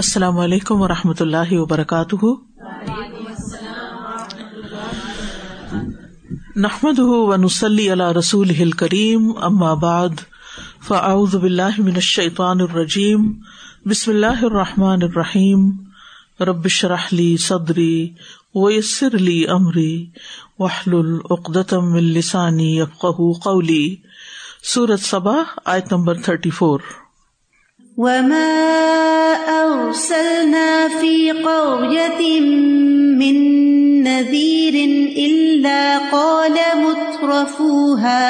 السلام علیکم و رحمۃ اللہ وبرکاتہ۔ نحمد ونسلی علی رسول ہل کریم بعد، فاعوذ باللہ من الشیطان الرجیم، بسم اللہ الرحمٰن الرحیم۔ ربش رحلی صدری ویسر علی عمری وحل العقدم السانی یفق قولی۔ سورت صبا آیت نمبر تھرٹی فور وما أرسلنا في قرية من نذير إلا قال مترفوها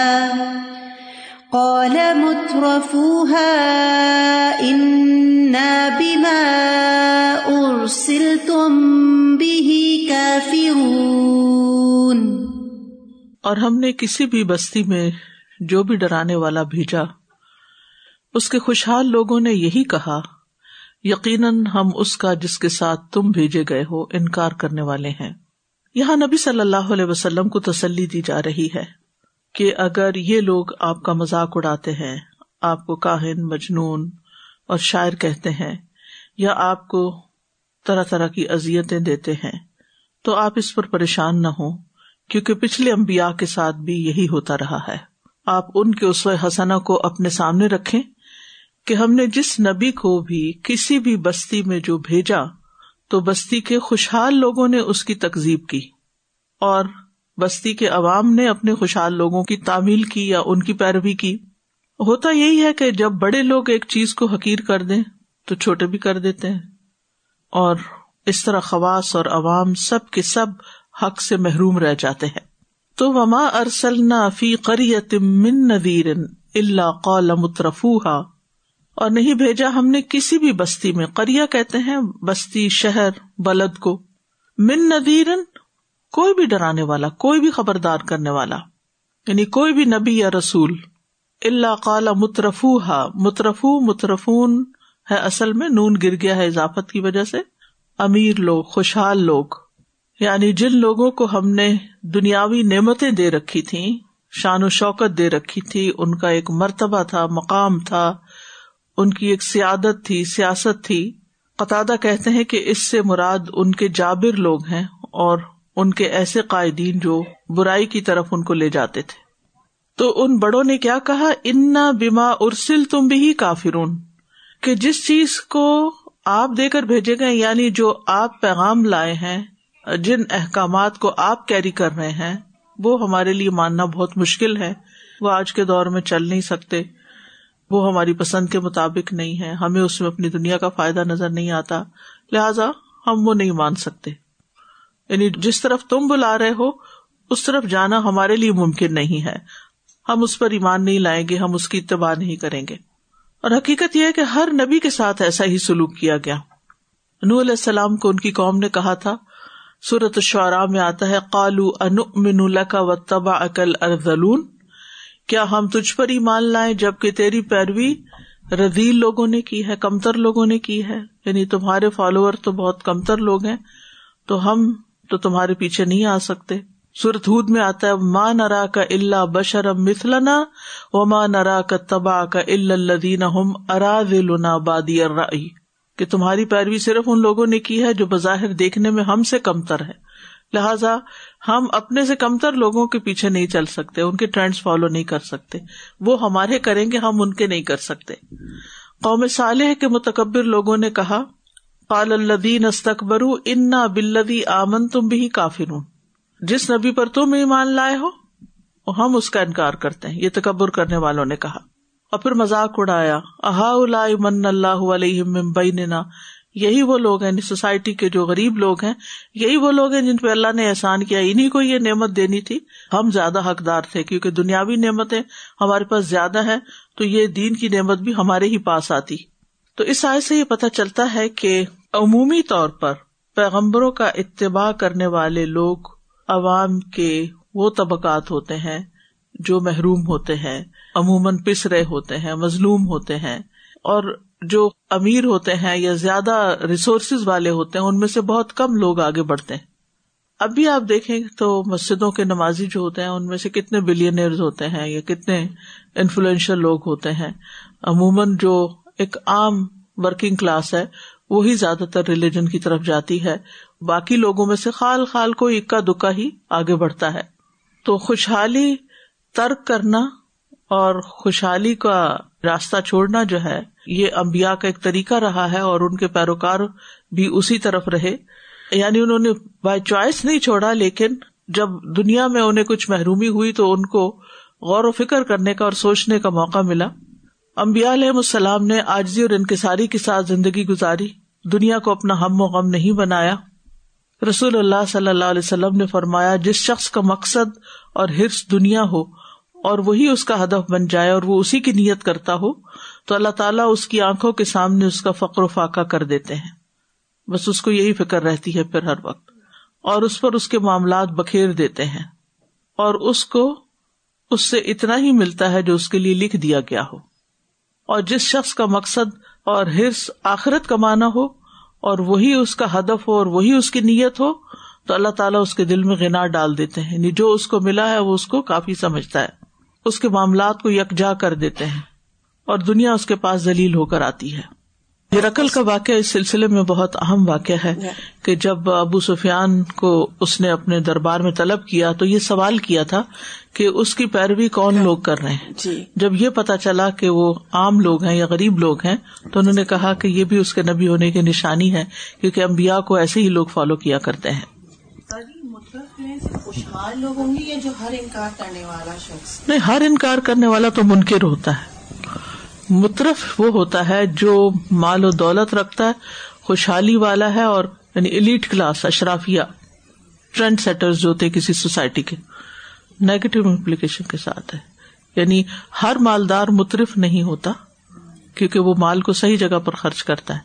قال مترفوها إنا بما أرسلتم به كافرون اور ہم نے کسی بھی بستی میں جو بھی ڈرانے والا بھیجا، اس کے خوشحال لوگوں نے یہی کہا یقیناً ہم اس کا جس کے ساتھ تم بھیجے گئے ہو انکار کرنے والے ہیں۔ یہاں نبی صلی اللہ علیہ وسلم کو تسلی دی جا رہی ہے کہ اگر یہ لوگ آپ کا مذاق اڑاتے ہیں، آپ کو کاہن، مجنون اور شاعر کہتے ہیں یا آپ کو طرح طرح کی ازیتیں دیتے ہیں، تو آپ اس پر پریشان نہ ہو کیونکہ پچھلے امبیا کے ساتھ بھی یہی ہوتا رہا ہے۔ آپ ان کے اس حسنا کو اپنے سامنے رکھیں کہ ہم نے جس نبی کو بھی کسی بھی بستی میں جو بھیجا، تو بستی کے خوشحال لوگوں نے اس کی تکزیب کی۔ اور بستی کے عوام نے اپنے خوشحال لوگوں کی تعمیل کی یا ان کی پیروی کی۔ ہوتا یہی ہے کہ جب بڑے لوگ ایک چیز کو حقیر کر دیں، تو چھوٹے بھی کر دیتے ہیں۔ اور اس طرح خواص اور عوام سب کے سب حق سے محروم رہ جاتے ہیں۔ تو وما ارسلنا فی قریت من نذیر اللہ قال مترفوها۔ اور نہیں بھیجا ہم نے کسی بھی بستی میں۔ کریا کہتے ہیں، بستی، شہر، بلد کو۔ من ندیرن کوئی بھی ڈرانے والا، کوئی بھی خبردار کرنے والا۔ یعنی کوئی بھی نبی یا رسول۔ اللہ قال مترفو ہا مترفو، مترفون ہے اصل میں، نون گر گیا ہے اضافت کی وجہ سے۔ امیر لوگ، خوشحال لوگ۔ یعنی جن لوگوں کو ہم نے دنیاوی نعمتیں دے رکھی تھی شان و شوکت دے رکھی تھی، ان کا ایک مرتبہ تھا، مقام تھا۔ ان کی ایک سیادت تھی، سیاست تھی۔ قطع کہتے ہیں کہ اس سے مراد ان کے جابر لوگ ہیں اور ان کے ایسے قائدین جو برائی کی طرف ان کو لے جاتے تھے۔ تو ان بڑوں نے کیا کہا؟ انا بیما ارسل تم بھی کافرون کہ جس چیز کو آپ دے کر بھیجے گئے یعنی جو آپ پیغام لائے ہیں، جن احکامات کو آپ کیری کر رہے ہیں، وہ ہمارے لیے ماننا بہت مشکل ہے۔ وہ آج کے دور میں چل نہیں سکتے۔ وہ ہماری پسند کے مطابق نہیں ہے ہمیں اس میں اپنی دنیا کا فائدہ نظر نہیں آتا۔ لہذا ہم وہ نہیں مان سکتے۔ یعنی جس طرف تم بلا رہے ہو، اس طرف جانا ہمارے لیے ممکن نہیں ہے۔ ہم اس پر ایمان نہیں لائیں گے، ہم اس کی اتباع نہیں کریں گے۔ اور حقیقت یہ ہے کہ ہر نبی کے ساتھ ایسا ہی سلوک کیا گیا۔ نو علیہ السلام کو ان کی قوم نے کہا تھا سورت شعرا میں آتا ہے کالو ان کا و تبا اکل ارزلون کیا ہم تجھ پر ہی مان لائیں جبکہ تیری پیروی رضیل لوگوں نے کی ہے، کمتر لوگوں نے کی ہے؟ یعنی تمہارے فالوور تو بہت کمتر لوگ ہیں، تو ہم تو تمہارے پیچھے نہیں آ سکتے۔ سورت ہود میں آتا ہے ماں نرا کا اللہ بشرم مثلنا و ماں نرا کا تبا کا اللہ ہم ارا بادی کہ تمہاری پیروی صرف ان لوگوں نے کی ہے جو بظاہر دیکھنے میں ہم سے کمتر ہے۔ لہذا ہم اپنے سے کمتر لوگوں کے پیچھے نہیں چل سکتے، ان کے ٹرینڈس فالو نہیں کر سکتے۔ وہ ہمارے کریں گے، ہم ان کے نہیں کر سکتے۔ قوم صالح کے متکبر لوگوں نے کہا پال الدین استقبر انا بلدی آمن تم بھی کافر ہوں جس نبی پر تم ایمان لائے ہو، ہم اس کا انکار کرتے ہیں۔ یہ تکبر کرنے والوں نے کہا۔ اور پھر مذاق اڑایا احا من اللہ علیہ بیننا۔ یہی وہ لوگ ہیں یعنی سوسائٹی کے جو غریب لوگ ہیں، یہی وہ لوگ ہیں جن پہ اللہ نے احسان کیا۔ انہیں کو یہ نعمت دینی تھی۔ ہم زیادہ حقدار تھے کیونکہ دنیاوی نعمتیں ہمارے پاس زیادہ ہے تو یہ دین کی نعمت بھی ہمارے ہی پاس آتی۔ تو اس آئے سے یہ پتا چلتا ہے کہ عمومی طور پر پیغمبروں کا اتباع کرنے والے لوگ عوام کے وہ طبقات ہوتے ہیں جو محروم ہوتے ہیں، عموماً پس رہے ہوتے ہیں، مظلوم ہوتے ہیں۔ اور جو امیر ہوتے ہیں یا زیادہ ریسورسز والے ہوتے ہیں، ان میں سے بہت کم لوگ آگے بڑھتے ہیں۔ اب بھی آپ دیکھیں تو مسجدوں کے نمازی جو ہوتے ہیں، ان میں سے کتنے بلینئر ہوتے ہیں یا کتنے انفلوئنشل لوگ ہوتے ہیں۔ عموماً جو ایک عام ورکنگ کلاس ہے، وہی زیادہ تر ریلیجن کی طرف جاتی ہے۔ باقی لوگوں میں سے خال خال کو اکا دکا ہی آگے بڑھتا ہے۔ تو خوشحالی ترک کرنا اور خوشحالی کا راستہ چھوڑنا جو ہے یہ امبیا کا ایک طریقہ رہا ہے اور ان کے پیروکار بھی اسی طرف رہے۔ یعنی انہوں نے بائی چوائس نہیں چھوڑا، لیکن جب دنیا میں انہیں کچھ محرومی ہوئی تو ان کو غور و فکر کرنے کا اور سوچنے کا موقع ملا۔ امبیا علیہ السلام نے آجزی اور انکساری کے ساتھ زندگی گزاری۔ دنیا کو اپنا ہم و غم نہیں بنایا۔ رسول اللہ صلی اللہ علیہ وسلم نے فرمایا، جس شخص کا مقصد اور ہرس دنیا ہو اور وہی اس کا ہدف بن جائے اور وہ اسی کی نیت کرتا ہو تو اللہ تعالیٰ اس کی آنکھوں کے سامنے اس کا فقر و فاقہ کر دیتے ہیں۔ بس اس کو یہی فکر رہتی ہے پھر ہر وقت۔ اور اس پر اس کے معاملات بکھیر دیتے ہیں۔ اور اس کو، اس سے اتنا ہی ملتا ہے جو اس کے لیے لکھ دیا گیا ہو۔ اور جس شخص کا مقصد اور ہرس آخرت کمانا ہو، اور وہی اس کا ہدف ہو اور وہی اس کی نیت ہو، تو اللہ تعالیٰ اس کے دل میں گنا ڈال دیتے ہیں۔ یعنی جو اس کو ملا ہے، وہ اس کو کافی سمجھتا ہے۔ اس کے معاملات کو یکجا کر دیتے ہیں۔ اور دنیا اس کے پاس ذلیل ہو کر آتی ہے۔ یہ رقل کا واقعہ اس سلسلے میں بہت اہم واقعہ ہے کہ جب ابو سفیان کو اس نے اپنے دربار میں طلب کیا تو یہ سوال کیا تھا کہ اس کی پیروی کون لوگ کر رہے ہیں؟ جی۔ جب یہ پتا چلا کہ وہ عام لوگ ہیں یا غریب لوگ ہیں تو انہوں نے کہا کہ یہ بھی اس کے نبی ہونے کی نشانی ہے کیونکہ امبیا کو ایسے ہی لوگ فالو کیا کرتے ہیں۔ خوشحال لوگ ہوں گے جو ہر انکار کرنے والا شخص؟ نہیں ہر انکار کرنے والا تو منکر ہوتا ہے۔ مترف وہ ہوتا ہے جو مال و دولت رکھتا ہے، خوشحالی والا ہے اور یعنی ایلیٹ کلاس اشرافیہ ٹرینڈ سیٹر جو ہوتے کسی سوسائٹی کے۔ نیگیٹو امپلیکیشن کے ساتھ ہے۔ یعنی ہر مالدار مترف نہیں ہوتا، کیونکہ وہ مال کو صحیح جگہ پر خرچ کرتا ہے۔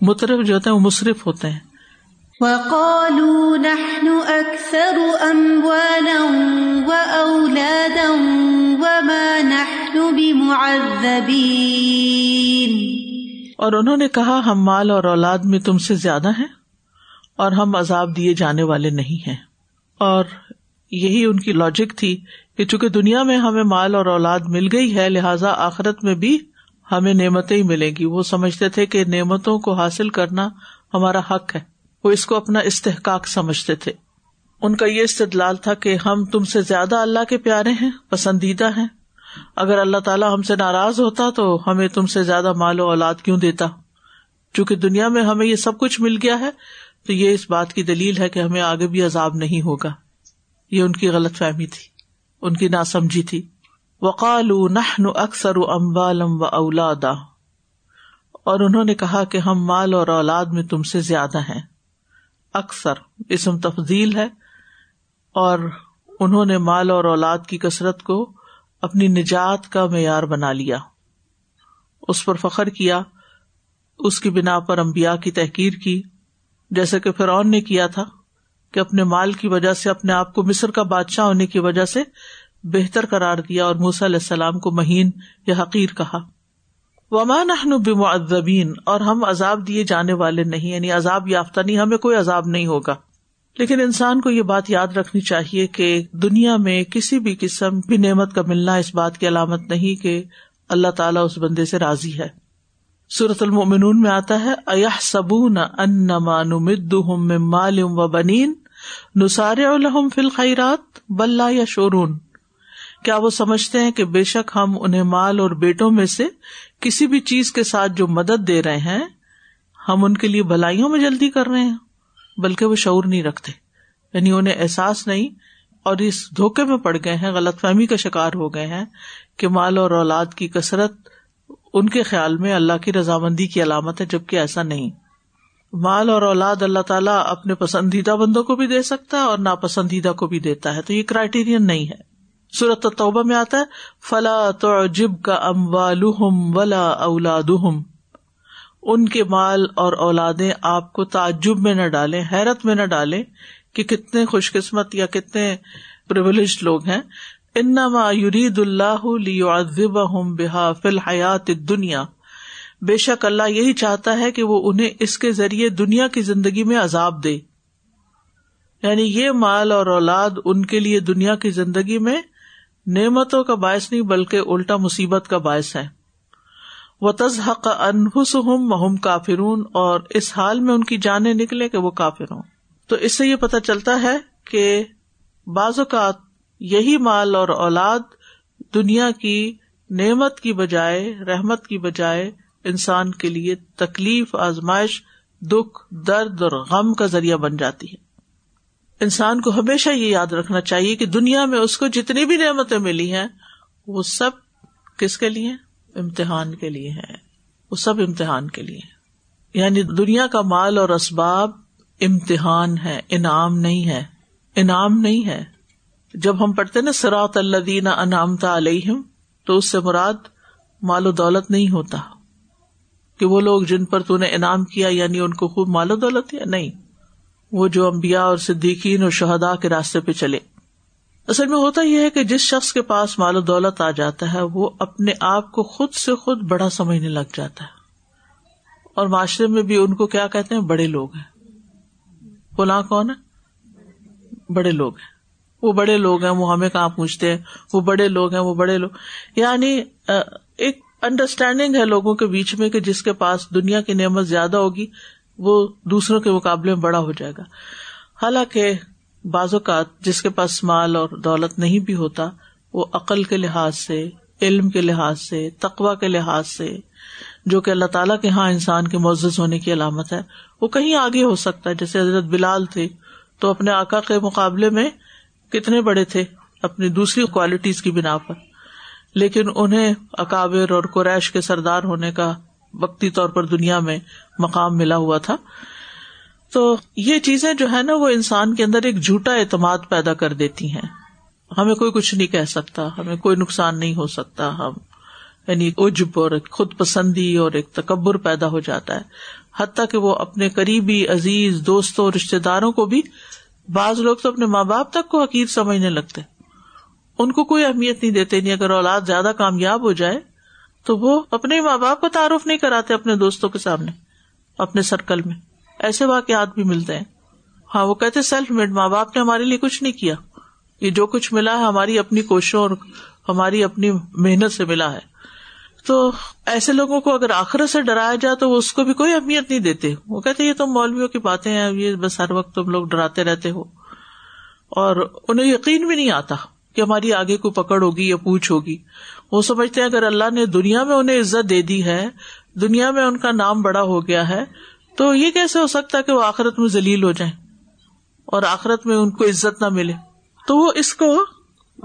مترف جو ہوتے ہیں، وہ مصرف ہوتے ہیں۔ وقالوا نحن أكثر أموالا وأولادا نحن بمعذبين اور انہوں نے کہا، ہم مال اور اولاد میں تم سے زیادہ ہیں اور ہم عذاب دیے جانے والے نہیں ہیں۔ اور یہی ان کی لاجک تھی کہ چونکہ دنیا میں ہمیں مال اور اولاد مل گئی ہے، لہذا آخرت میں بھی ہمیں نعمتیں ہی ملیں گی۔ وہ سمجھتے تھے کہ نعمتوں کو حاصل کرنا ہمارا حق ہے۔ وہ اس کو اپنا استحقاق سمجھتے تھے۔ ان کا یہ استدلال تھا کہ ہم تم سے زیادہ اللہ کے پیارے ہیں، پسندیدہ ہیں اگر اللہ تعالیٰ ہم سے ناراض ہوتا تو ہمیں تم سے زیادہ مال و اولاد کیوں دیتا؟ چونکہ دنیا میں ہمیں یہ سب کچھ مل گیا ہے، تو یہ اس بات کی دلیل ہے کہ ہمیں آگے بھی عذاب نہیں ہوگا۔ یہ ان کی غلط فہمی تھی، ان کی نا سمجھی تھی۔ وقال نہ اکثر اموالم و اولادا اور انہوں نے کہا کہ ہم مال اور اولاد میں تم سے زیادہ ہیں۔ اکثر، اسم تفضیل ہے۔ اور انہوں نے مال اور اولاد کی کثرت کو اپنی نجات کا معیار بنا لیا۔ اس پر فخر کیا، اس کی بنا پر امبیا کی تحقیر کی، جیسے کہ فرعون نے کیا تھا کہ اپنے مال کی وجہ سے، اپنے آپ کو مصر کا بادشاہ ہونے کی وجہ سے بہتر قرار دیا اور موسی علیہ السلام کو مہین یا حقیر کہا۔ ومان بمعذبین اور ہم عذاب دیے جانے والے نہیں یعنی عذاب یافتہ نہیں، ہمیں کوئی عذاب نہیں ہوگا۔ لیکن انسان کو یہ بات یاد رکھنی چاہیے کہ دنیا میں کسی بھی قسم بھی نعمت کا ملنا اس بات کی علامت نہیں کہ اللہ تعالیٰ اس بندے سے راضی ہے۔ سورت المومنون میں آتا ہے ایح سبون ان مال و بنین نسار الحم فل خیرات بلّہ یا شورون کیا وہ سمجھتے ہیں کہ بے شک ہم انہیں مال اور بیٹوں میں سے کسی بھی چیز کے ساتھ جو مدد دے رہے ہیں، ہم ان کے لیے بھلائیوں میں جلدی کر رہے ہیں؟ بلکہ وہ شعور نہیں رکھتے۔ یعنی انہیں احساس نہیں، اور اس دھوکے میں پڑ گئے ہیں، غلط فہمی کا شکار ہو گئے ہیں کہ مال اور اولاد کی کثرت ان کے خیال میں اللہ کی رضامندی کی علامت ہے، جبکہ ایسا نہیں۔ مال اور اولاد اللہ تعالیٰ اپنے پسندیدہ بندوں کو بھی دے سکتا ہے اور ناپسندیدہ کو بھی دیتا ہے۔ تو یہ کرائٹیرئن نہیں ہے۔ صورت توبہ میں آتا ہے، فلا تو جب کا ام ولا اولاد ان کے مال اور اولادیں آپ کو تعجب میں نہ ڈالیں، حیرت میں نہ ڈالیں کہ کتنے خوش قسمت یا کتنے پرولیج لوگ ہیں۔ انما یرید اللہ بحا فی الحیات دنیا بے شک اللہ یہی چاہتا ہے کہ وہ انہیں اس کے ذریعے دنیا کی زندگی میں عذاب دے۔ یعنی یہ مال اور اولاد ان کے لیے دنیا کی زندگی میں نعمتوں کا باعث نہیں، بلکہ الٹا مصیبت کا باعث ہے۔ وہ تزحق انفس ہوں محم کافرون اور اس حال میں ان کی جانیں نکلے کہ وہ کافر ہوں۔ تو اس سے یہ پتا چلتا ہے کہ بعض اوقات یہی مال اور اولاد دنیا کی نعمت کی بجائے، رحمت کی بجائے انسان کے لیے تکلیف، آزمائش، دکھ، درد اور غم کا ذریعہ بن جاتی ہے۔ انسان کو ہمیشہ یہ یاد رکھنا چاہیے کہ دنیا میں اس کو جتنی بھی نعمتیں ملی ہیں، وہ سب کس کے لیے؟ امتحان کے لیے ہے وہ سب امتحان کے لیے یعنی دنیا کا مال اور اسباب امتحان ہے، انعام نہیں ہے۔ انعام نہیں ہے۔ جب ہم پڑھتے نا سراط اللہ دینا انعامتا علیہم، تو اس سے مراد مال و دولت نہیں ہوتا۔ کہ وہ لوگ جن پر تو نے انعام کیا یعنی ان کو خوب مال و دولت یا نہیں؟ وہ جو امبیا اور صدیقین اور شہدا کے راستے پہ چلے۔ اصل میں ہوتا یہ ہے کہ جس شخص کے پاس مال و دولت آ جاتا ہے، وہ اپنے آپ کو خود سے خود بڑا سمجھنے لگ جاتا ہے۔ اور معاشرے میں بھی ان کو کیا کہتے ہیں؟ بڑے لوگ ہیں۔ فلاں کون ہے؟ بڑے لوگ ہیں۔ وہ بڑے لوگ ہیں، وہ ہمیں کہاں پوچھتے ہیں؟ وہ بڑے لوگ ہیں، وہ بڑے لوگ۔ یعنی ایک انڈرسٹینڈنگ ہے لوگوں کے بیچ میں کہ جس کے پاس دنیا کی نعمت زیادہ ہوگی، وہ دوسروں کے مقابلے میں بڑا ہو جائے گا۔ حالانکہ بعض اوقات جس کے پاس مال اور دولت نہیں بھی ہوتا، وہ عقل کے لحاظ سے، علم کے لحاظ سے تقوا کے لحاظ سے، جو کہ اللہ تعالیٰ کے یہاں انسان کے معزز ہونے کی علامت ہے، وہ کہیں آگے ہو سکتا ہے۔ جیسے حضرت بلال تھے، تو اپنے آکا کے مقابلے میں کتنے بڑے تھے، اپنی دوسری کوالٹیز کی بنا پر۔ لیکن انہیں اکابر اور قریش کے سردار ہونے کا وقتی طور پر دنیا میں مقام ملا ہوا تھا۔ تو یہ چیزیں جو ہے نا وہ انسان کے اندر ایک جھوٹا اعتماد پیدا کر دیتی ہیں۔ ہمیں کوئی کچھ نہیں کہہ سکتا، ہمیں کوئی نقصان نہیں ہو سکتا، ہم یعنی اجب اور خود پسندی اور ایک تکبر پیدا ہو جاتا ہے۔ حتیٰ کہ وہ اپنے قریبی، عزیز، دوستوں رشتے داروں کو بھی بعض لوگ تو اپنے ماں باپ تک کو حقیق سمجھنے لگتے ان کو کوئی اہمیت نہیں دیتے نہیں اگر اولاد زیادہ کامیاب ہو جائے تو وہ اپنے ماں باپ کو تعارف نہیں کراتے اپنے دوستوں کے سامنے، اپنے سرکل میں۔ ایسے واقعات بھی ملتے ہیں۔ ہاں وہ کہتے سیلف میڈ ماں باپ نے ہمارے لیے کچھ نہیں کیا۔ یہ جو کچھ ملا ہے ہماری اپنی کوششوں اور ہماری اپنی محنت سے ملا ہے۔ تو ایسے لوگوں کو اگر آخرت سے ڈرایا جائے تو وہ اس کو بھی کوئی اہمیت نہیں دیتے۔ وہ کہتے یہ تو مولویوں کی باتیں ہیں، یہ بس ہر وقت تم لوگ ڈراتے رہتے ہو۔ اور انہیں یقین بھی نہیں آتا کہ ہماری آگے کو پکڑ ہوگی یا پوچھ ہوگی۔ وہ سمجھتے ہیں، اگر اللہ نے دنیا میں انہیں عزت دے دی ہے، دنیا میں ان کا نام بڑا ہو گیا ہے تو یہ کیسے ہو سکتا ہے کہ وہ آخرت میں ذلیل ہو جائیں اور آخرت میں ان کو عزت نہ ملے؟ تو وہ اس کو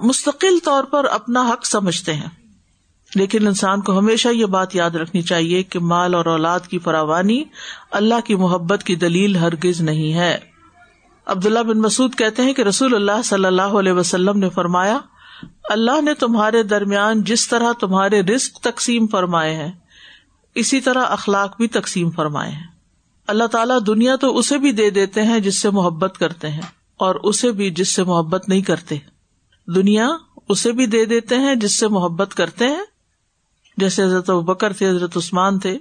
مستقل طور پر اپنا حق سمجھتے ہیں۔ لیکن انسان کو ہمیشہ یہ بات یاد رکھنی چاہیے کہ مال اور اولاد کی فراوانی اللہ کی محبت کی دلیل ہرگز نہیں ہے۔ عبداللہ بن مسعد کہتے ہیں کہ رسول اللہ صلی اللہ علیہ وسلم نے فرمایا، اللہ نے تمہارے درمیان جس طرح تمہارے رسک تقسیم فرمائے ہیں، اسی طرح اخلاق بھی تقسیم فرمائے ہیں۔ اللہ تعالیٰ دنیا تو اسے بھی دے دیتے ہیں جس سے محبت کرتے ہیں اور اسے بھی جس سے محبت نہیں کرتے دنیا اسے بھی دے دیتے ہیں جس سے محبت کرتے ہیں جیسے حضرت بکر تھے، حضرت عثمان تھے،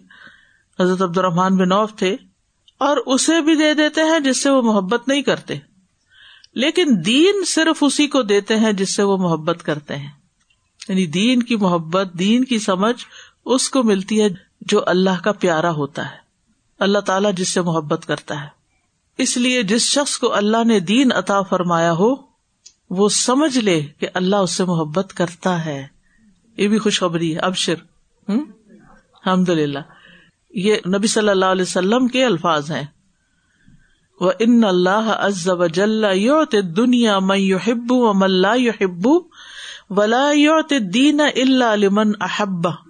حضرت عبد الرحمان بن اوف تھے، اور اسے بھی دے دیتے ہیں جس سے وہ محبت نہیں کرتے لیکن دین صرف اسی کو دیتے ہیں جس سے وہ محبت کرتے ہیں یعنی دین کی محبت، دین کی سمجھ اس کو ملتی ہے جو اللہ کا پیارا ہوتا ہے اللہ تعالیٰ جس سے محبت کرتا ہے۔ اس لیے جس شخص کو اللہ نے دین عطا فرمایا ہو، وہ سمجھ لے کہ اللہ اس سے محبت کرتا ہے۔ یہ بھی خوشخبری ہے۔ ابشر الحمد للہ یہ نبی صلی اللہ علیہ وسلم کے الفاظ ہیں۔ وہ ان اللہ ازب جل دنیا میں یو و ملا یو ولا یوت دین اللہ لمن احب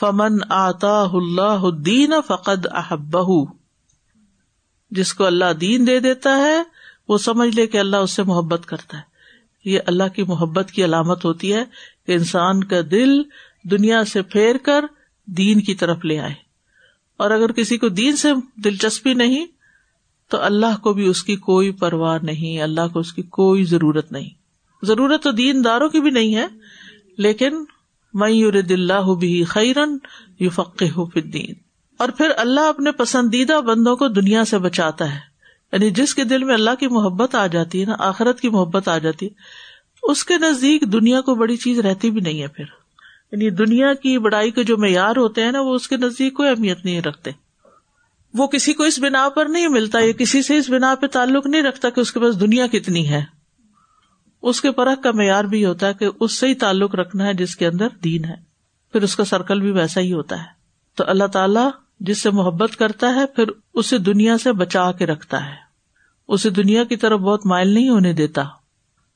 فمن آتا اللہ دین فقد احب جس کو اللہ دین دے دیتا ہے، وہ سمجھ لے کہ اللہ اس سے محبت کرتا ہے۔ یہ اللہ کی محبت کی علامت ہوتی ہے کہ انسان کا دل دنیا سے پھیر کر دین کی طرف لے آئے۔ اور اگر کسی کو دین سے دلچسپی نہیں، تو اللہ کو بھی اس کی کوئی پرواہ نہیں، اللہ کو اس کی کوئی ضرورت نہیں۔ ضرورت تو دین داروں کی بھی نہیں ہے، لیکن میں یور دلہ بھی خیرن یو فق ہو دین اور پھر اللہ اپنے پسندیدہ بندوں کو دنیا سے بچاتا ہے۔ یعنی جس کے دل میں اللہ کی محبت آ جاتی ہے نا، آخرت کی محبت آ جاتی ہے، اس کے نزدیک دنیا کو بڑی چیز رہتی بھی نہیں ہے پھر۔ یعنی دنیا کی بڑائی کے جو معیار ہوتے ہیں نا، وہ اس کے نزدیک کوئی اہمیت نہیں رکھتے۔ وہ کسی کو اس بنا پر نہیں ملتا، یا کسی سے اس بنا پہ تعلق نہیں رکھتا کہ اس کے پاس دنیا کتنی ہے۔ اس کے پرکھ کا معیار بھی ہوتا ہے کہ اس سے ہی تعلق رکھنا ہے جس کے اندر دین ہے۔ پھر اس کا سرکل بھی ویسا ہی ہوتا ہے۔ تو اللہ تعالیٰ جس سے محبت کرتا ہے، پھر اسے دنیا سے بچا کے رکھتا ہے۔ اسے دنیا کی طرف بہت مائل نہیں ہونے دیتا۔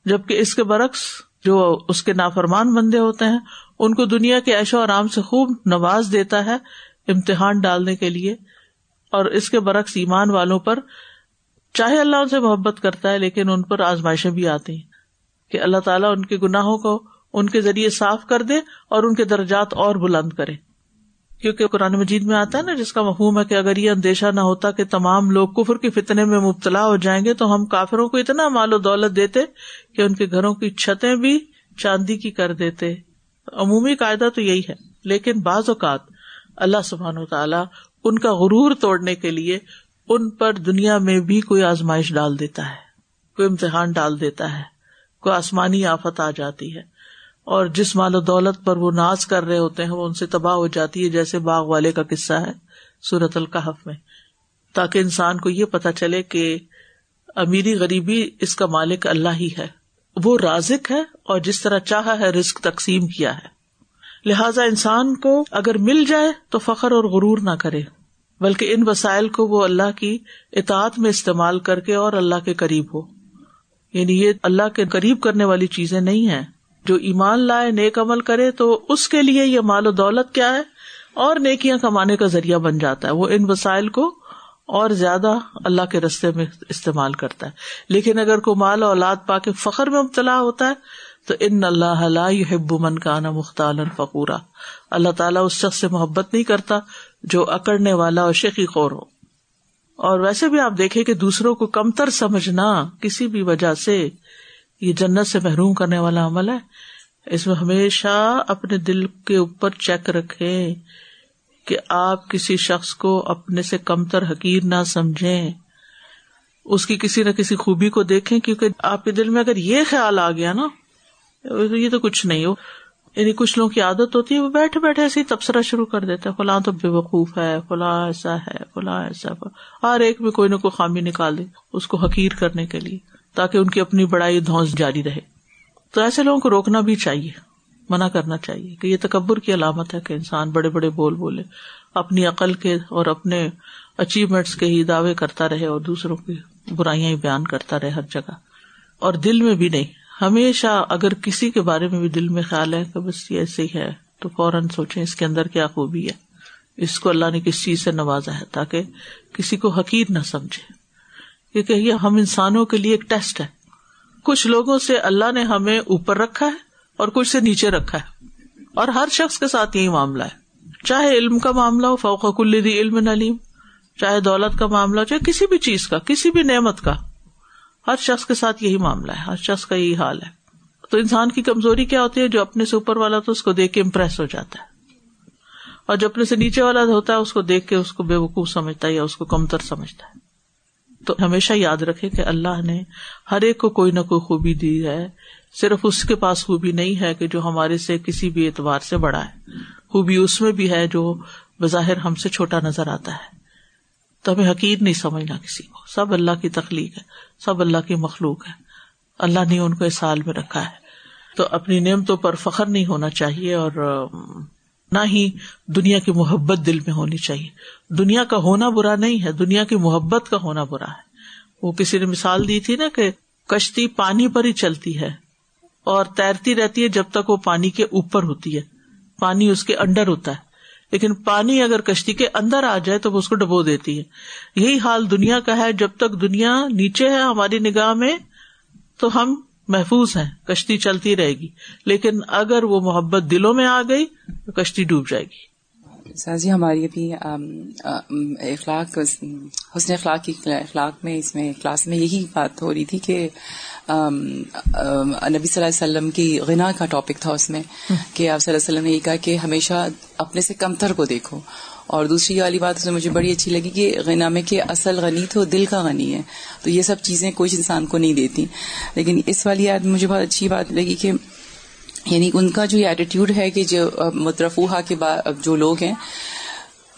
جبکہ اس کے برعکس جو اس کے نافرمان بندے ہوتے ہیں، ان کو دنیا کے ایشو آرام سے خوب نواز دیتا ہے امتحان ڈالنے کے لیے۔ اور اس کے برعکس ایمان والوں پر، چاہے اللہ ان سے محبت کرتا ہے، لیکن ان پر آزمائشیں بھی آتی ہیں۔ کہ اللہ تعالیٰ ان کے گناہوں کو ان کے ذریعے صاف کر دے اور ان کے درجات اور بلند کرے۔ کیونکہ قرآن مجید میں آتا ہے نا، جس کا مفہوم ہے کہ اگر یہ اندیشہ نہ ہوتا کہ تمام لوگ کفر کے فتنے میں مبتلا ہو جائیں گے تو ہم کافروں کو اتنا مال و دولت دیتے کہ ان کے گھروں کی چھتیں بھی چاندی کی کر دیتے۔ عمومی قاعدہ تو یہی ہے، لیکن بعض اوقات اللہ سبحان و تعالیٰ ان کا غرور توڑنے کے لیے ان پر دنیا میں بھی کوئی آزمائش ڈال دیتا ہے، کوئی امتحان ڈال دیتا ہے۔ کوئی آسمانی آفت آ جاتی ہے۔ اور جس مال و دولت پر وہ ناز کر رہے ہوتے ہیں، وہ ان سے تباہ ہو جاتی ہے، جیسے باغ والے کا قصہ ہے سورت القحف میں۔ تاکہ انسان کو یہ پتا چلے کہ امیری غریبی اس کا مالک اللہ ہی ہے۔ وہ رازق ہے اور جس طرح چاہا ہے رسک تقسیم کیا ہے۔ لہذا انسان کو اگر مل جائے تو فخر اور غرور نہ کرے، بلکہ ان وسائل کو وہ اللہ کی اطاعت میں استعمال کر کے اور اللہ کے قریب ہو۔ یعنی یہ اللہ کے قریب کرنے والی چیزیں نہیں ہے جو ایمان لائے، نیک عمل کرے، تو اس کے لیے یہ مال و دولت کیا ہے؟ اور نیکیاں کمانے کا ذریعہ بن جاتا ہے۔ وہ ان وسائل کو اور زیادہ اللہ کے رستے میں استعمال کرتا ہے۔ لیکن اگر کوئی مال و اولاد پا کے فخر میں مبتلا ہوتا ہے، تو ان اللہ حب من کا نا مختال فقورا۔ اللہ تعالیٰ اس شخص سے محبت نہیں کرتا جو اکڑنے والا اور شیخی خور ہو۔ اور ویسے بھی آپ دیکھیں کہ دوسروں کو کمتر سمجھنا کسی بھی وجہ سے یہ جنت سے محروم کرنے والا عمل ہے۔ اس میں ہمیشہ اپنے دل کے اوپر چیک رکھے کہ آپ کسی شخص کو اپنے سے کمتر حقیر نہ سمجھیں۔ اس کی کسی نہ کسی خوبی کو دیکھیں، کیونکہ آپ کے دل میں اگر یہ خیال آ گیا نا، یہ تو کچھ نہیں۔ ہو یعنی کچھ لوگوں کی عادت ہوتی ہے، وہ بیٹھے بیٹھے ایسے ہی تبصرہ شروع کر دیتا ہے فلاں تو بے وقوف ہے، فلاں ایسا ہے، فلاں ایسا ہر ایک میں کوئی نہ کوئی خامی نکال دے، اس کو حقیر کرنے کے لیے، تاکہ ان کی اپنی بڑائی دھوس جاری رہے۔ تو ایسے لوگوں کو روکنا بھی چاہیے، منع کرنا چاہیے کہ یہ تکبر کی علامت ہے کہ انسان بڑے بڑے بول بولے، اپنی عقل کے اور اپنے اچیومنٹس کے ہی دعوے کرتا رہے اور دوسروں کی برائیاں ہی بیان کرتا رہے ہر جگہ۔ اور دل میں بھی نہیں۔ ہمیشہ اگر کسی کے بارے میں بھی دل میں خیال ہے کہ بس یہ ایسے ہی ہے، تو فوراً سوچے اس کے اندر کیا خوبی ہے۔ اس کو اللہ نے کس چیز سے نوازا ہے تاکہ کسی کو حقیر نہ سمجھے۔ کیونکہ یہ ہم انسانوں کے لیے ایک ٹیسٹ ہے۔ کچھ لوگوں سے اللہ نے ہمیں اوپر رکھا ہے اور کچھ سے نیچے رکھا ہے۔ اور ہر شخص کے ساتھ یہی معاملہ ہے۔ چاہے علم کا معاملہ ہو، فوق دی علم نلیم چاہے دولت کا معاملہ ہو، چاہے کسی بھی چیز کا، کسی بھی نعمت کا۔ ہر شخص کے ساتھ یہی معاملہ ہے، ہر شخص کا یہی حال ہے۔ تو انسان کی کمزوری کیا ہوتی ہے؟ جو اپنے سے اوپر والا تو اس کو دیکھ کے امپریس ہو جاتا ہے۔ اور جو اپنے سے نیچے والا ہوتا ہے، اس کو دیکھ کے اس کو بے وقوف سمجھتا ہے یا اس کو کمتر سمجھتا ہے۔ تو ہمیشہ یاد رکھے کہ اللہ نے ہر ایک کو کوئی نہ کوئی خوبی دی ہے۔ صرف اس کے پاس خوبی نہیں ہے کہ جو ہمارے سے کسی بھی اعتبار سے بڑا ہے۔ خوبی اس میں بھی ہے جو بظاہر ہم سے چھوٹا نظر آتا ہے۔ تو ہمیں حقیق نہیں سمجھنا کسی کو۔ سب اللہ کی تخلیق ہے، سب اللہ کی مخلوق ہے۔ اللہ نے ان کو اس سال میں رکھا ہے۔ تو اپنی نعمتوں پر فخر نہیں ہونا چاہیے اور، نہ ہی دنیا کی محبت دل میں ہونی چاہیے۔ دنیا کا ہونا برا نہیں ہے، دنیا کی محبت کا ہونا برا ہے۔ وہ کسی نے مثال دی تھی نا کہ کشتی پانی پر ہی چلتی ہے اور تیرتی رہتی ہے جب تک وہ پانی کے اوپر ہوتی ہے۔ پانی اس کے انڈر ہوتا ہے۔ لیکن پانی اگر کشتی کے اندر آ جائے تو وہ اس کو ڈبو دیتی ہے۔ یہی حال دنیا کا ہے۔ جب تک دنیا نیچے ہے ہماری نگاہ میں تو ہم محفوظ ہیں۔ کشتی چلتی رہے گی۔ لیکن اگر وہ محبت دلوں میں آ گئی تو کشتی ڈوب جائے گی۔ جی ہماری ابھی اخلاق حسن اخلاق کی اخلاق میں اس میں کلاس میں یہی بات ہو رہی تھی کہ نبی صلی اللہ علیہ وسلم کی غنا کا ٹاپک تھا اس میں کہ آپ صلی اللہ علیہ وسلم نے یہ کہا کہ ہمیشہ اپنے سے کمتر کو دیکھو۔ اور دوسری والی بات اس میں مجھے بڑی اچھی لگی کہ غنا میں کہ اصل غنی تو دل کا غنی ہے۔ تو یہ سب چیزیں کوئی انسان کو نہیں دیتی۔ لیکن اس والی یاد مجھے بہت اچھی بات لگی کہ یعنی ان کا جو ایٹیٹیوڈ ہے کہ جو مترفوہا کے جو لوگ ہیں،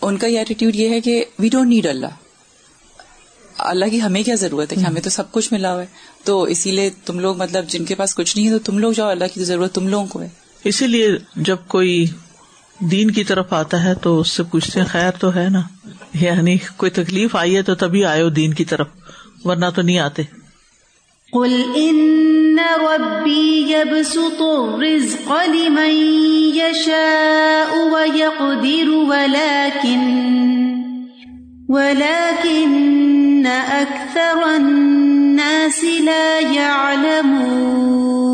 ان کا یہ ایٹیٹیوڈ یہ ہے کہ وی ڈونٹ نیڈ اللہ اللہ کی ہمیں کیا ضرورت ہے کہ ہمیں تو سب کچھ ملا ہوا ہے۔ تو اسی لیے تم لوگ مطلب جن کے پاس کچھ نہیں ہے تو تم لوگ جاؤ، اللہ کی ضرورت تم لوگوں کو ہے۔ اسی لیے جب کوئی دین کی طرف آتا ہے تو اس سے پوچھتے ہیں، خیر تو ہے نا؟ یعنی کوئی تکلیف آئی ہے تو تبھی آئے ہو دین کی طرف، ورنہ تو نہیں آتے۔ قل ان ربی يبسط الرزق لمن يشاء ويقدر، ولكن ولكن اكثر الناس لا يعلمون۔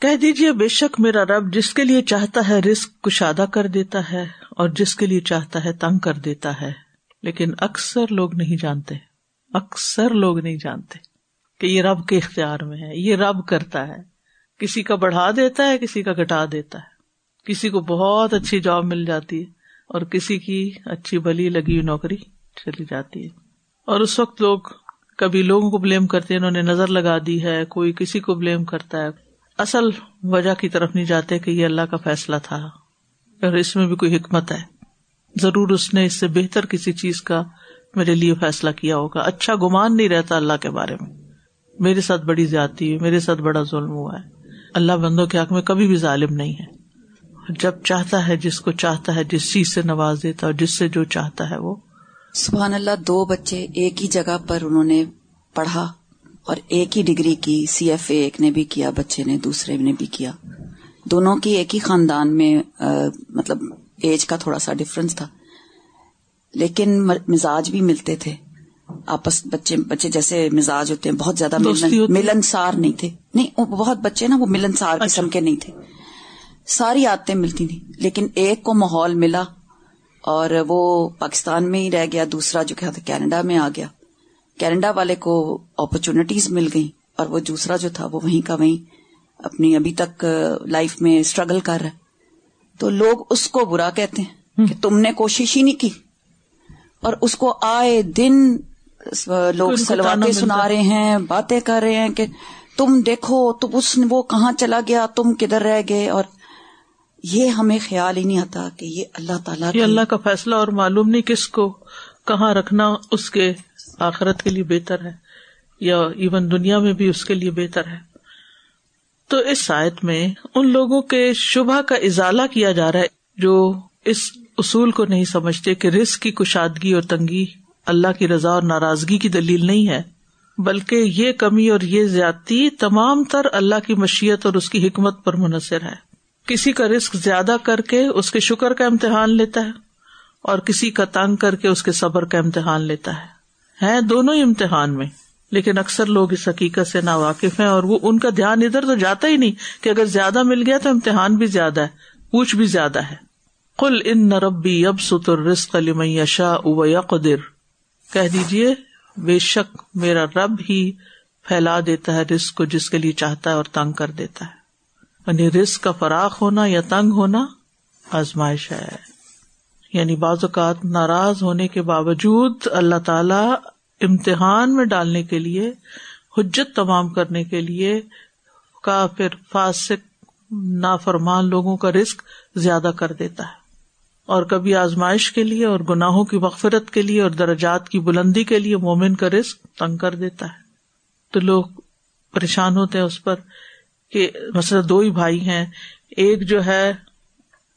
کہہ دیجیے بے شک میرا رب جس کے لیے چاہتا ہے رسک کشادہ کر دیتا ہے اور جس کے لیے چاہتا ہے تنگ کر دیتا ہے، لیکن اکثر لوگ نہیں جانتے۔ اکثر لوگ نہیں جانتے کہ یہ رب کے اختیار میں ہے، یہ رب کرتا ہے۔ کسی کا بڑھا دیتا ہے، کسی کا گٹا دیتا ہے۔ کسی کو بہت اچھی جاب مل جاتی ہے اور کسی کی اچھی بلی لگی ہوئی نوکری چلی جاتی ہے۔ اور اس وقت لوگ کبھی لوگوں کو بلیم کرتے ہیں، انہوں نے نظر لگا دی ہے، کوئی کسی کو بلیم کرتا ہے۔ اصل وجہ کی طرف نہیں جاتے کہ یہ اللہ کا فیصلہ تھا۔ اور اس میں بھی کوئی حکمت ہے، ضرور اس نے اس سے بہتر کسی چیز کا میرے لیے فیصلہ کیا ہوگا۔ اچھا گمان نہیں رہتا اللہ کے بارے میں۔ میرے ساتھ بڑی زیادتی ہے میرے ساتھ بڑا ظلم ہوا ہے۔ اللہ بندوں کے حق میں کبھی بھی ظالم نہیں ہے۔ جب چاہتا ہے جس کو چاہتا ہے، جس چیز سے نواز دیتا ہے جس سے جو چاہتا ہے وہ۔ سبحان اللہ، دو بچے ایک ہی جگہ پر انہوں نے پڑھا۔ اور ایک ہی ڈگری کی سی ایف اے ایک نے بھی کیا بچے نے دوسرے نے بھی کیا۔ دونوں کی ایک ہی خاندان میں مطلب ایج کا تھوڑا سا ڈفرنس تھا۔ لیکن مزاج بھی ملتے تھے۔ آپس بچے بچے جیسے مزاج ہوتے ہیں بہت زیادہ ملنسار نہیں تھے۔ نہیں بہت بچے نا وہ ملنسار اچھا۔ قسم کے نہیں تھے۔ ساری عادتیں ملتی تھیں۔ لیکن ایک کو ماحول ملا اور وہ پاکستان میں ہی رہ گیا دوسرا جو کیا تھا کینیڈا میں آ گیا۔ کینیڈا والے کو اپرچونٹیز مل گئی اور وہ دوسرا جو تھا وہ وہیں کا وہیں اپنی ابھی تک لائف میں اسٹرگل کر رہا تو لوگ اس کو برا کہتے ہیں کہ تم نے کوشش ہی نہیں کی۔ اور اس کو آئے دن لوگ سلواتے سنا رہے ہیں باتیں کر رہے ہیں کہ تم دیکھو تو اس وہ کہاں چلا گیا تم کدھر رہ گئے؟ اور یہ ہمیں خیال ہی نہیں آتا کہ یہ اللہ تعالیٰ اللہ کا فیصلہ اور معلوم نہیں کس کو کہاں رکھنا اس کے آخرت کے لیے بہتر ہے یا ایون دنیا میں بھی اس کے لیے بہتر ہے۔ تو اس سائت میں ان لوگوں کے شبہ کا ازالہ کیا جا رہا ہے جو اس اصول کو نہیں سمجھتے کہ رسک کی کشادگی اور تنگی اللہ کی رضا اور ناراضگی کی دلیل نہیں ہے، بلکہ یہ کمی اور یہ زیادتی تمام تر اللہ کی مشیت اور اس کی حکمت پر منحصر ہے۔ کسی کا رسک زیادہ کر کے اس کے شکر کا امتحان لیتا ہے اور کسی کا تنگ کر کے اس کے صبر کا امتحان لیتا ہے۔ ہے دونوں ہی امتحان میں، لیکن اکثر لوگ اس حقیقت سے نا واقف ہیں اور وہ ان کا دھیان ادھر تو جاتا ہی نہیں کہ اگر زیادہ مل گیا تو امتحان بھی زیادہ ہے، پوچھ بھی زیادہ ہے۔ کل ان نربی اب ستر رسق علی شاہ قدر کہہ دیجیے بے شک میرا رب ہی پھیلا دیتا ہے رسک کو جس کے لیے چاہتا ہے اور تنگ کر دیتا ہے۔ یعنی رسک کا فراخ ہونا یا تنگ ہونا آزمائش ہے۔ یعنی بعض اوقات ناراض ہونے کے باوجود اللہ تعالی امتحان میں ڈالنے کے لیے، حجت تمام کرنے کے لیے کافر، فاسق، نافرمان لوگوں کا رسک زیادہ کر دیتا ہے۔ اور کبھی آزمائش کے لیے اور گناہوں کی مغفرت کے لیے اور درجات کی بلندی کے لیے مومن کا رسک تنگ کر دیتا ہے۔ تو لوگ پریشان ہوتے ہیں اس پر کہ مثلا دو ہی بھائی ہیں، ایک جو ہے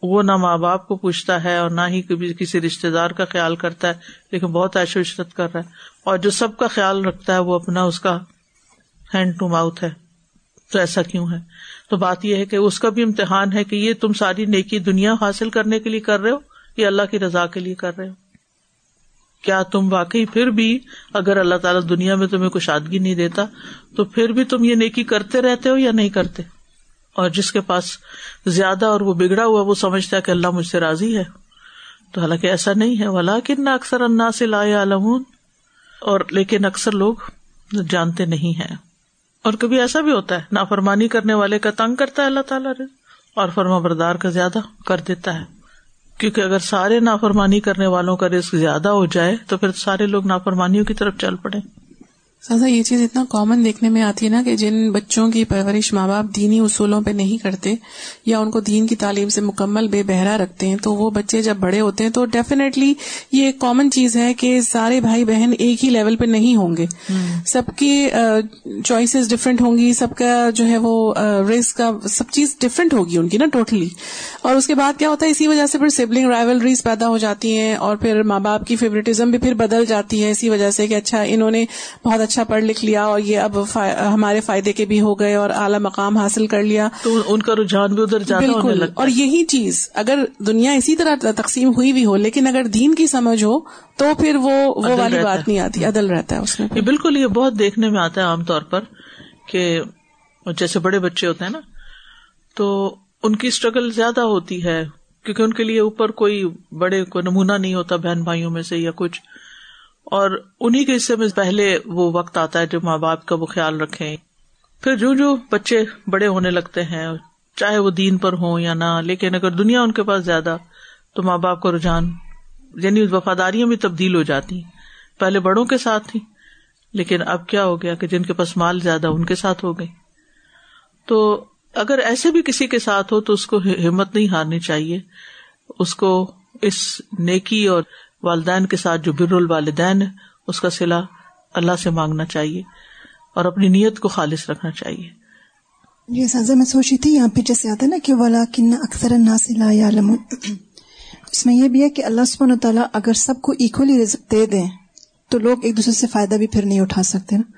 وہ نہ ماں باپ کو پوچھتا ہے اور نہ ہی کبھی کسی رشتے دار کا خیال کرتا ہے، لیکن بہت عیش و عشرت کر رہا ہے۔ اور جو سب کا خیال رکھتا ہے، وہ اپنا اس کا ہینڈ ٹو ماؤتھ ہے۔ تو ایسا کیوں ہے؟ تو بات یہ ہے کہ اس کا بھی امتحان ہے کہ یہ تم ساری نیکی دنیا حاصل کرنے کے لیے کر رہے ہو، یا اللہ کی رضا کے لیے کر رہے ہو؟ کیا تم واقعی پھر بھی اگر اللہ تعالیٰ دنیا میں تمہیں کچھ نہیں دیتا، تو پھر بھی تم یہ نیکی کرتے رہتے ہو یا نہیں کرتے؟ اور جس کے پاس زیادہ اور وہ بگڑا ہوا وہ سمجھتا ہے کہ اللہ مجھ سے راضی ہے۔ تو حالانکہ ایسا نہیں ہے ولا کن اکثر انا سے لائے عالمون اور لیکن اکثر لوگ جانتے نہیں ہیں۔ اور کبھی ایسا بھی ہوتا ہے، نافرمانی کرنے والے کا تنگ کرتا ہے اللہ تعالیٰ اور فرما بردار کا زیادہ کر دیتا ہے۔ کیونکہ اگر سارے نافرمانی کرنے والوں کا رسک زیادہ ہو جائے، تو پھر سارے لوگ نافرمانیوں کی طرف چل پڑے۔ سازا، یہ چیز اتنا کامن دیکھنے میں آتی ہے نا کہ جن بچوں کی پرورش ماں باپ دینی اصولوں پہ نہیں کرتے یا ان کو دین کی تعلیم سے مکمل بے بہرا رکھتے ہیں، تو وہ بچے جب بڑے ہوتے ہیں تو ڈیفینیٹلی یہ ایک کامن چیز ہے کہ سارے بھائی بہن ایک ہی لیول پہ نہیں ہوں گے۔ سب کی چوائسیز ڈفرینٹ ہوں گی، سب کا جو ہے وہ ریس کا، سب چیز ڈفرینٹ ہوگی ان کی نا ٹوٹلی اور اس کے بعد کیا ہوتا ہے، اسی وجہ سے پھر سبلنگ رائولریز پیدا ہو جاتی ہیں اور پھر ماں باپ کی فیوریٹزم بھی پھر بدل جاتی ہے، اسی وجہ سے کہ اچھا انہوں نے بہت اچھا پڑھ لکھ لیا اور یہ اب ہمارے فائدے کے بھی ہو گئے اور اعلیٰ مقام حاصل کر لیا۔ تو ان کا رجحان بھی ادھر بالکل۔ اور یہی چیز اگر دنیا اسی طرح تقسیم ہوئی بھی ہو لیکن اگر دین کی سمجھ ہو تو پھر وہ وہ والی بات نہیں آتی عدل رہتا ہے اس میں۔ بالکل یہ بہت دیکھنے میں آتا ہے عام طور پر کہ جیسے بڑے بچے ہوتے ہیں نا تو ان کی اسٹرگل زیادہ ہوتی ہے کیونکہ ان کے لیے اوپر کوئی بڑے کوئی نمونہ نہیں ہوتا بہن بھائیوں میں سے یا کچھ۔ اور انہیں کے حصے میں پہلے وہ وقت آتا ہے جب ماں باپ کا وہ خیال رکھے پھر جو جو بچے بڑے ہونے لگتے ہیں، چاہے وہ دین پر ہوں یا نہ، لیکن اگر دنیا ان کے پاس زیادہ، تو ماں باپ کا رجحان یعنی وفاداریاں بھی تبدیل ہو جاتی۔ پہلے بڑوں کے ساتھ تھی لیکن اب کیا ہو گیا کہ جن کے پاس مال زیادہ ان کے ساتھ ہو گئی تو اگر ایسے بھی کسی کے ساتھ ہو، تو اس کو ہمت نہیں ہارنی چاہیے۔ اس کو اس نیکی اور والدین کے ساتھ جو بر الوالدین ہے اس کا سلا اللہ سے مانگنا چاہیے اور اپنی نیت کو خالص رکھنا چاہیے۔ جی سازا، میں سوچی تھی، یہاں پہ جیسے آتا ہے نا کہ والا کن اکثر اس میں یہ بھی ہے کہ اللہ سبحانہ تعالیٰ اگر سب کو ایکولی رزق دے دیں، تو لوگ ایک دوسرے سے فائدہ بھی پھر نہیں اٹھا سکتے نا۔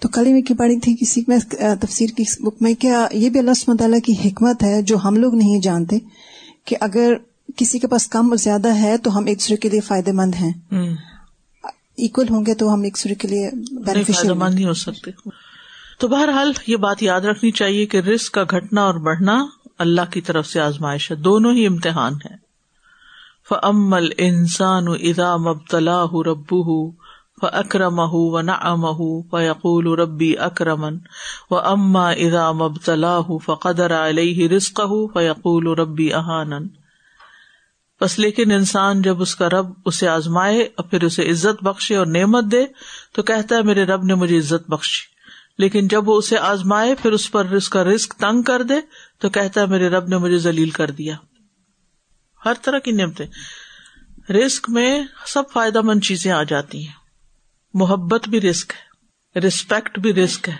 تو کل ہی میں کی پڑھی تھی، کسی میں تفسیر کی بک میں کیا یہ بھی اللہ سبحانہ تعالیٰ کی حکمت ہے جو ہم لوگ نہیں جانتے، کہ اگر کسی کے پاس کم اور زیادہ ہے تو ہم ایک دوسرے کے لیے فائدے مند ہیں ایکول ہوں گے تو ہم ایک دوسرے کے لیے فائدہ مند نہیں ہو سکتے۔ تو بہرحال یہ بات یاد رکھنی چاہیے کہ رسک کا گھٹنا اور بڑھنا اللہ کی طرف سے آزمائش ہے۔ دونوں ہی امتحان ہے فمل انسان ادا مبتلا ربو و اکرم و نہ فیقول ربی اکرمن و اما ادا مبتلا فقدر علیہ رسق فیقول ربی احانن بس لیکن انسان جب اس کا رب اسے آزمائے اور پھر اسے عزت بخشے اور نعمت دے تو کہتا ہے میرے رب نے مجھے عزت بخشی۔ لیکن جب وہ اسے آزمائے پھر اس پر اس کا رسک تنگ کر دے تو کہتا ہے میرے رب نے مجھے ذلیل کر دیا۔ ہر طرح کی نعمتیں۔ رسک میں سب فائدہ مند چیزیں آ جاتی ہیں۔ محبت بھی رسک ہے۔ ریسپیکٹ بھی رسک ہے۔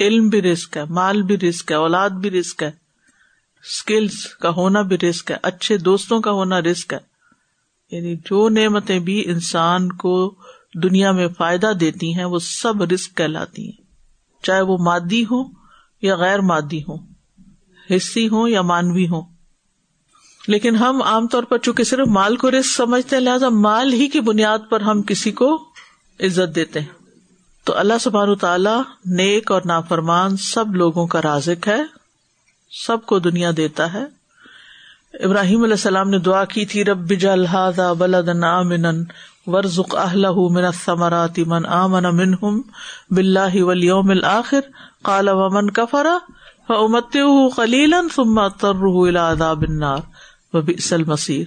علم بھی رسک ہے۔ مال بھی رسک ہے۔ اولاد بھی رسک ہے۔ اسکلس کا ہونا بھی رسک ہے، اچھے دوستوں کا ہونا رسک ہے۔ یعنی جو نعمتیں بھی انسان کو دنیا میں فائدہ دیتی ہیں، وہ سب رسک کہلاتی ہیں۔ چاہے وہ مادی ہو یا غیر مادی ہو حصی ہو یا مانوی ہو لیکن ہم عام طور پر چونکہ صرف مال کو رسک سمجھتے ہیں، لہٰذا مال ہی کی بنیاد پر ہم کسی کو عزت دیتے ہیں۔ تو اللہ سبحان تعالیٰ نیک اور نافرمان سب لوگوں کا رازق ہے۔ سب کو دنیا دیتا ہے۔ ابراہیم علیہ السلام نے دعا کی تھی، رب بلد ورژ اہل من ثمراتی من آمن منہم بلّہ ولیوم الآخر کالا ومن کفرا امت خلیلا ثم تر عذاب النار۔ وبئس المصیر۔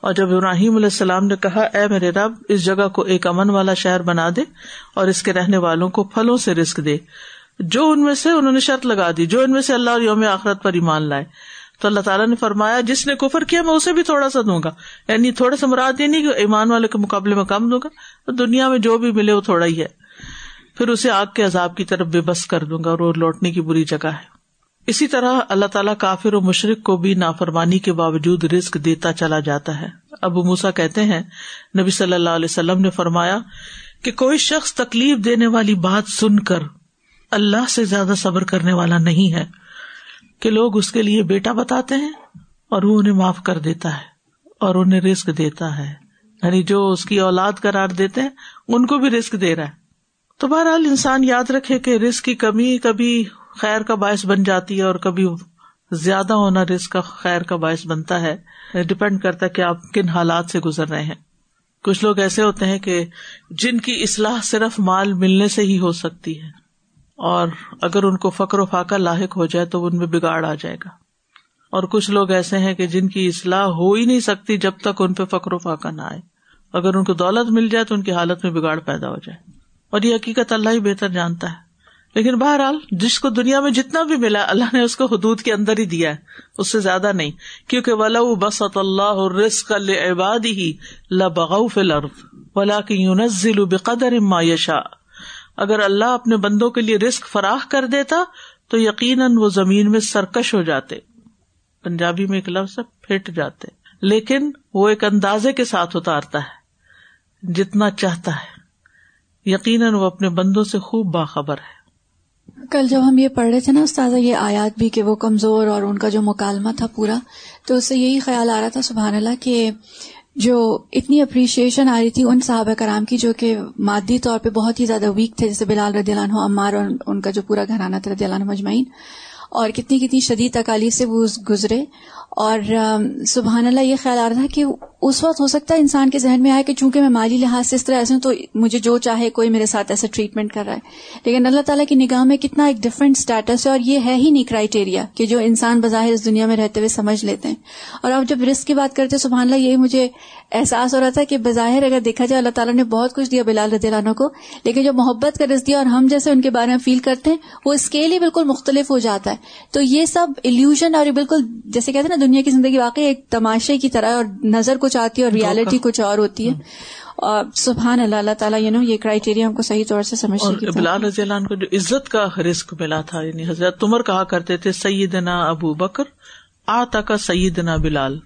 اور جب ابراہیم علیہ السلام نے کہا، اے میرے رب، اس جگہ کو ایک امن والا شہر بنا دے اور اس کے رہنے والوں کو پھلوں سے رسک دے۔ جو ان میں سے انہوں نے شرط لگا دی، جو ان میں سے اللہ اور یوم آخرت پر ایمان لائے۔ تو اللہ تعالیٰ نے فرمایا، جس نے کفر کیا، میں اسے بھی تھوڑا سا دوں گا۔ یعنی تھوڑا سا مراد یہ نہیں کہ ایمان والے کے مقابلے میں کم دوں گا دنیا میں جو بھی ملے وہ تھوڑا ہی ہے۔ پھر اسے آگ کے عذاب کی طرف بے بس کر دوں گا اور وہ لوٹنے کی بری جگہ ہے۔ اسی طرح اللہ تعالیٰ کافر و مشرق کو بھی نافرمانی کے باوجود رسک دیتا چلا جاتا ہے۔ ابو موسا کہتے ہیں، نبی صلی اللہ علیہ وسلم نے فرمایا کہ کوئی شخص تکلیف دینے والی بات سن کر اللہ سے زیادہ صبر کرنے والا نہیں ہے کہ لوگ اس کے لیے بیٹا بتاتے ہیں اور وہ انہیں معاف کر دیتا ہے اور انہیں رسک دیتا ہے۔ یعنی جو اس کی اولاد قرار دیتے ہیں، ان کو بھی رسک دے رہا ہے۔ تو بہرحال انسان یاد رکھے کہ رسک کی کمی کبھی خیر کا باعث بن جاتی ہے اور کبھی زیادہ ہونا رسک کا خیر کا باعث بنتا ہے۔ ڈپینڈ کرتا ہے کہ آپ کن حالات سے گزر رہے ہیں۔ کچھ لوگ ایسے ہوتے ہیں کہ جن کی اصلاح صرف مال ملنے سے ہی ہو سکتی ہے۔ اور اگر ان کو فکر و فاقہ لاحق ہو جائے تو ان میں بگاڑ آ جائے گا۔ اور کچھ لوگ ایسے ہیں کہ جن کی اصلاح ہو ہی نہیں سکتی جب تک ان پہ فکر و فاقہ نہ آئے۔ اگر ان کو دولت مل جائے تو ان کی حالت میں بگاڑ پیدا ہو جائے۔ اور یہ حقیقت اللہ ہی بہتر جانتا ہے۔ لیکن بہرحال جس کو دنیا میں جتنا بھی ملا اللہ نے اس کو حدود کے اندر ہی دیا ہے۔ اس سے زیادہ نہیں۔ کیونکہ ولا بسط اللہ رسق عباد ہی لبغف الارض ولا کی بقدر ما یشا اگر اللہ اپنے بندوں کے لیے رسک فراہ کر دیتا تو یقیناً وہ زمین میں سرکش ہو جاتے۔ پنجابی میں ایک لفظ پھٹ جاتے۔ لیکن وہ ایک اندازے کے ساتھ اتارتا ہے، جتنا چاہتا ہے۔ یقیناً وہ اپنے بندوں سے خوب باخبر ہے۔ کل جب ہم یہ پڑھ رہے تھے نا استاذہ، یہ آیات بھی کہ وہ کمزور اور ان کا جو مکالمہ تھا پورا، تو اس سے یہی خیال آ رہا تھا، سبحان اللہ، کہ جو اتنی اپریشیشن آ رہی تھی ان صحابہ کرام کی جو کہ مادی طور پہ بہت ہی زیادہ ویک تھے، جیسے بلال رضی اللہ عنہ، عمار اور ان کا جو پورا گھرانہ تھا رضی اللہ عنہ مجمعین، اور کتنی کتنی شدید تکالیف سے وہ گزرے اور سبحان اللہ، یہ خیال آ رہا تھا کہ اس وقت ہو سکتا ہے انسان کے ذہن میں آئے کہ چونکہ میں مالی لحاظ سے اس طرح ایسے ہوں تو مجھے جو چاہے کوئی میرے ساتھ ایسا ٹریٹمنٹ کر رہا ہے۔ لیکن اللہ تعالیٰ کی نگاہ میں کتنا ایک ڈفرینٹ اسٹیٹس ہے اور یہ ہے ہی نہیں کرائٹیریا کہ جو انسان بظاہر اس دنیا میں رہتے ہوئے سمجھ لیتے ہیں۔ اور اب جب رسک کی بات کرتے سبحان اللہ، یہی مجھے احساس ہو رہا تھا کہ بظاہر اگر دیکھا جائے، اللہ تعالیٰ نے بہت کچھ دیا بلال رضی اللہ عنہ کو، لیکن جو محبت کا رس دیا اور ہم جیسے ان کے بارے میں فیل کرتے ہیں، وہ اسکیل ہی بالکل مختلف ہو جاتا ہے۔ تو یہ سب الوژن اور بالکل جیسے کہتے ہیں نا دنیا کی زندگی واقعی ایک تماشے کی طرح اور نظر کچھ آتی ہے اور ریالٹی کچھ اور ہوتی ہے۔ اور سبحان اللہ اللہ تعالیٰ یو نو یہ کرائٹیریا ہم کو صحیح طور سے سمجھنے بلال رضی اللہ عنہ کو جو عزت کا رسک ملا تھا یعنی حضرت عمر کہا کرتے تھے سیدنا ابو بکر آتا کا سیدنا بلال۔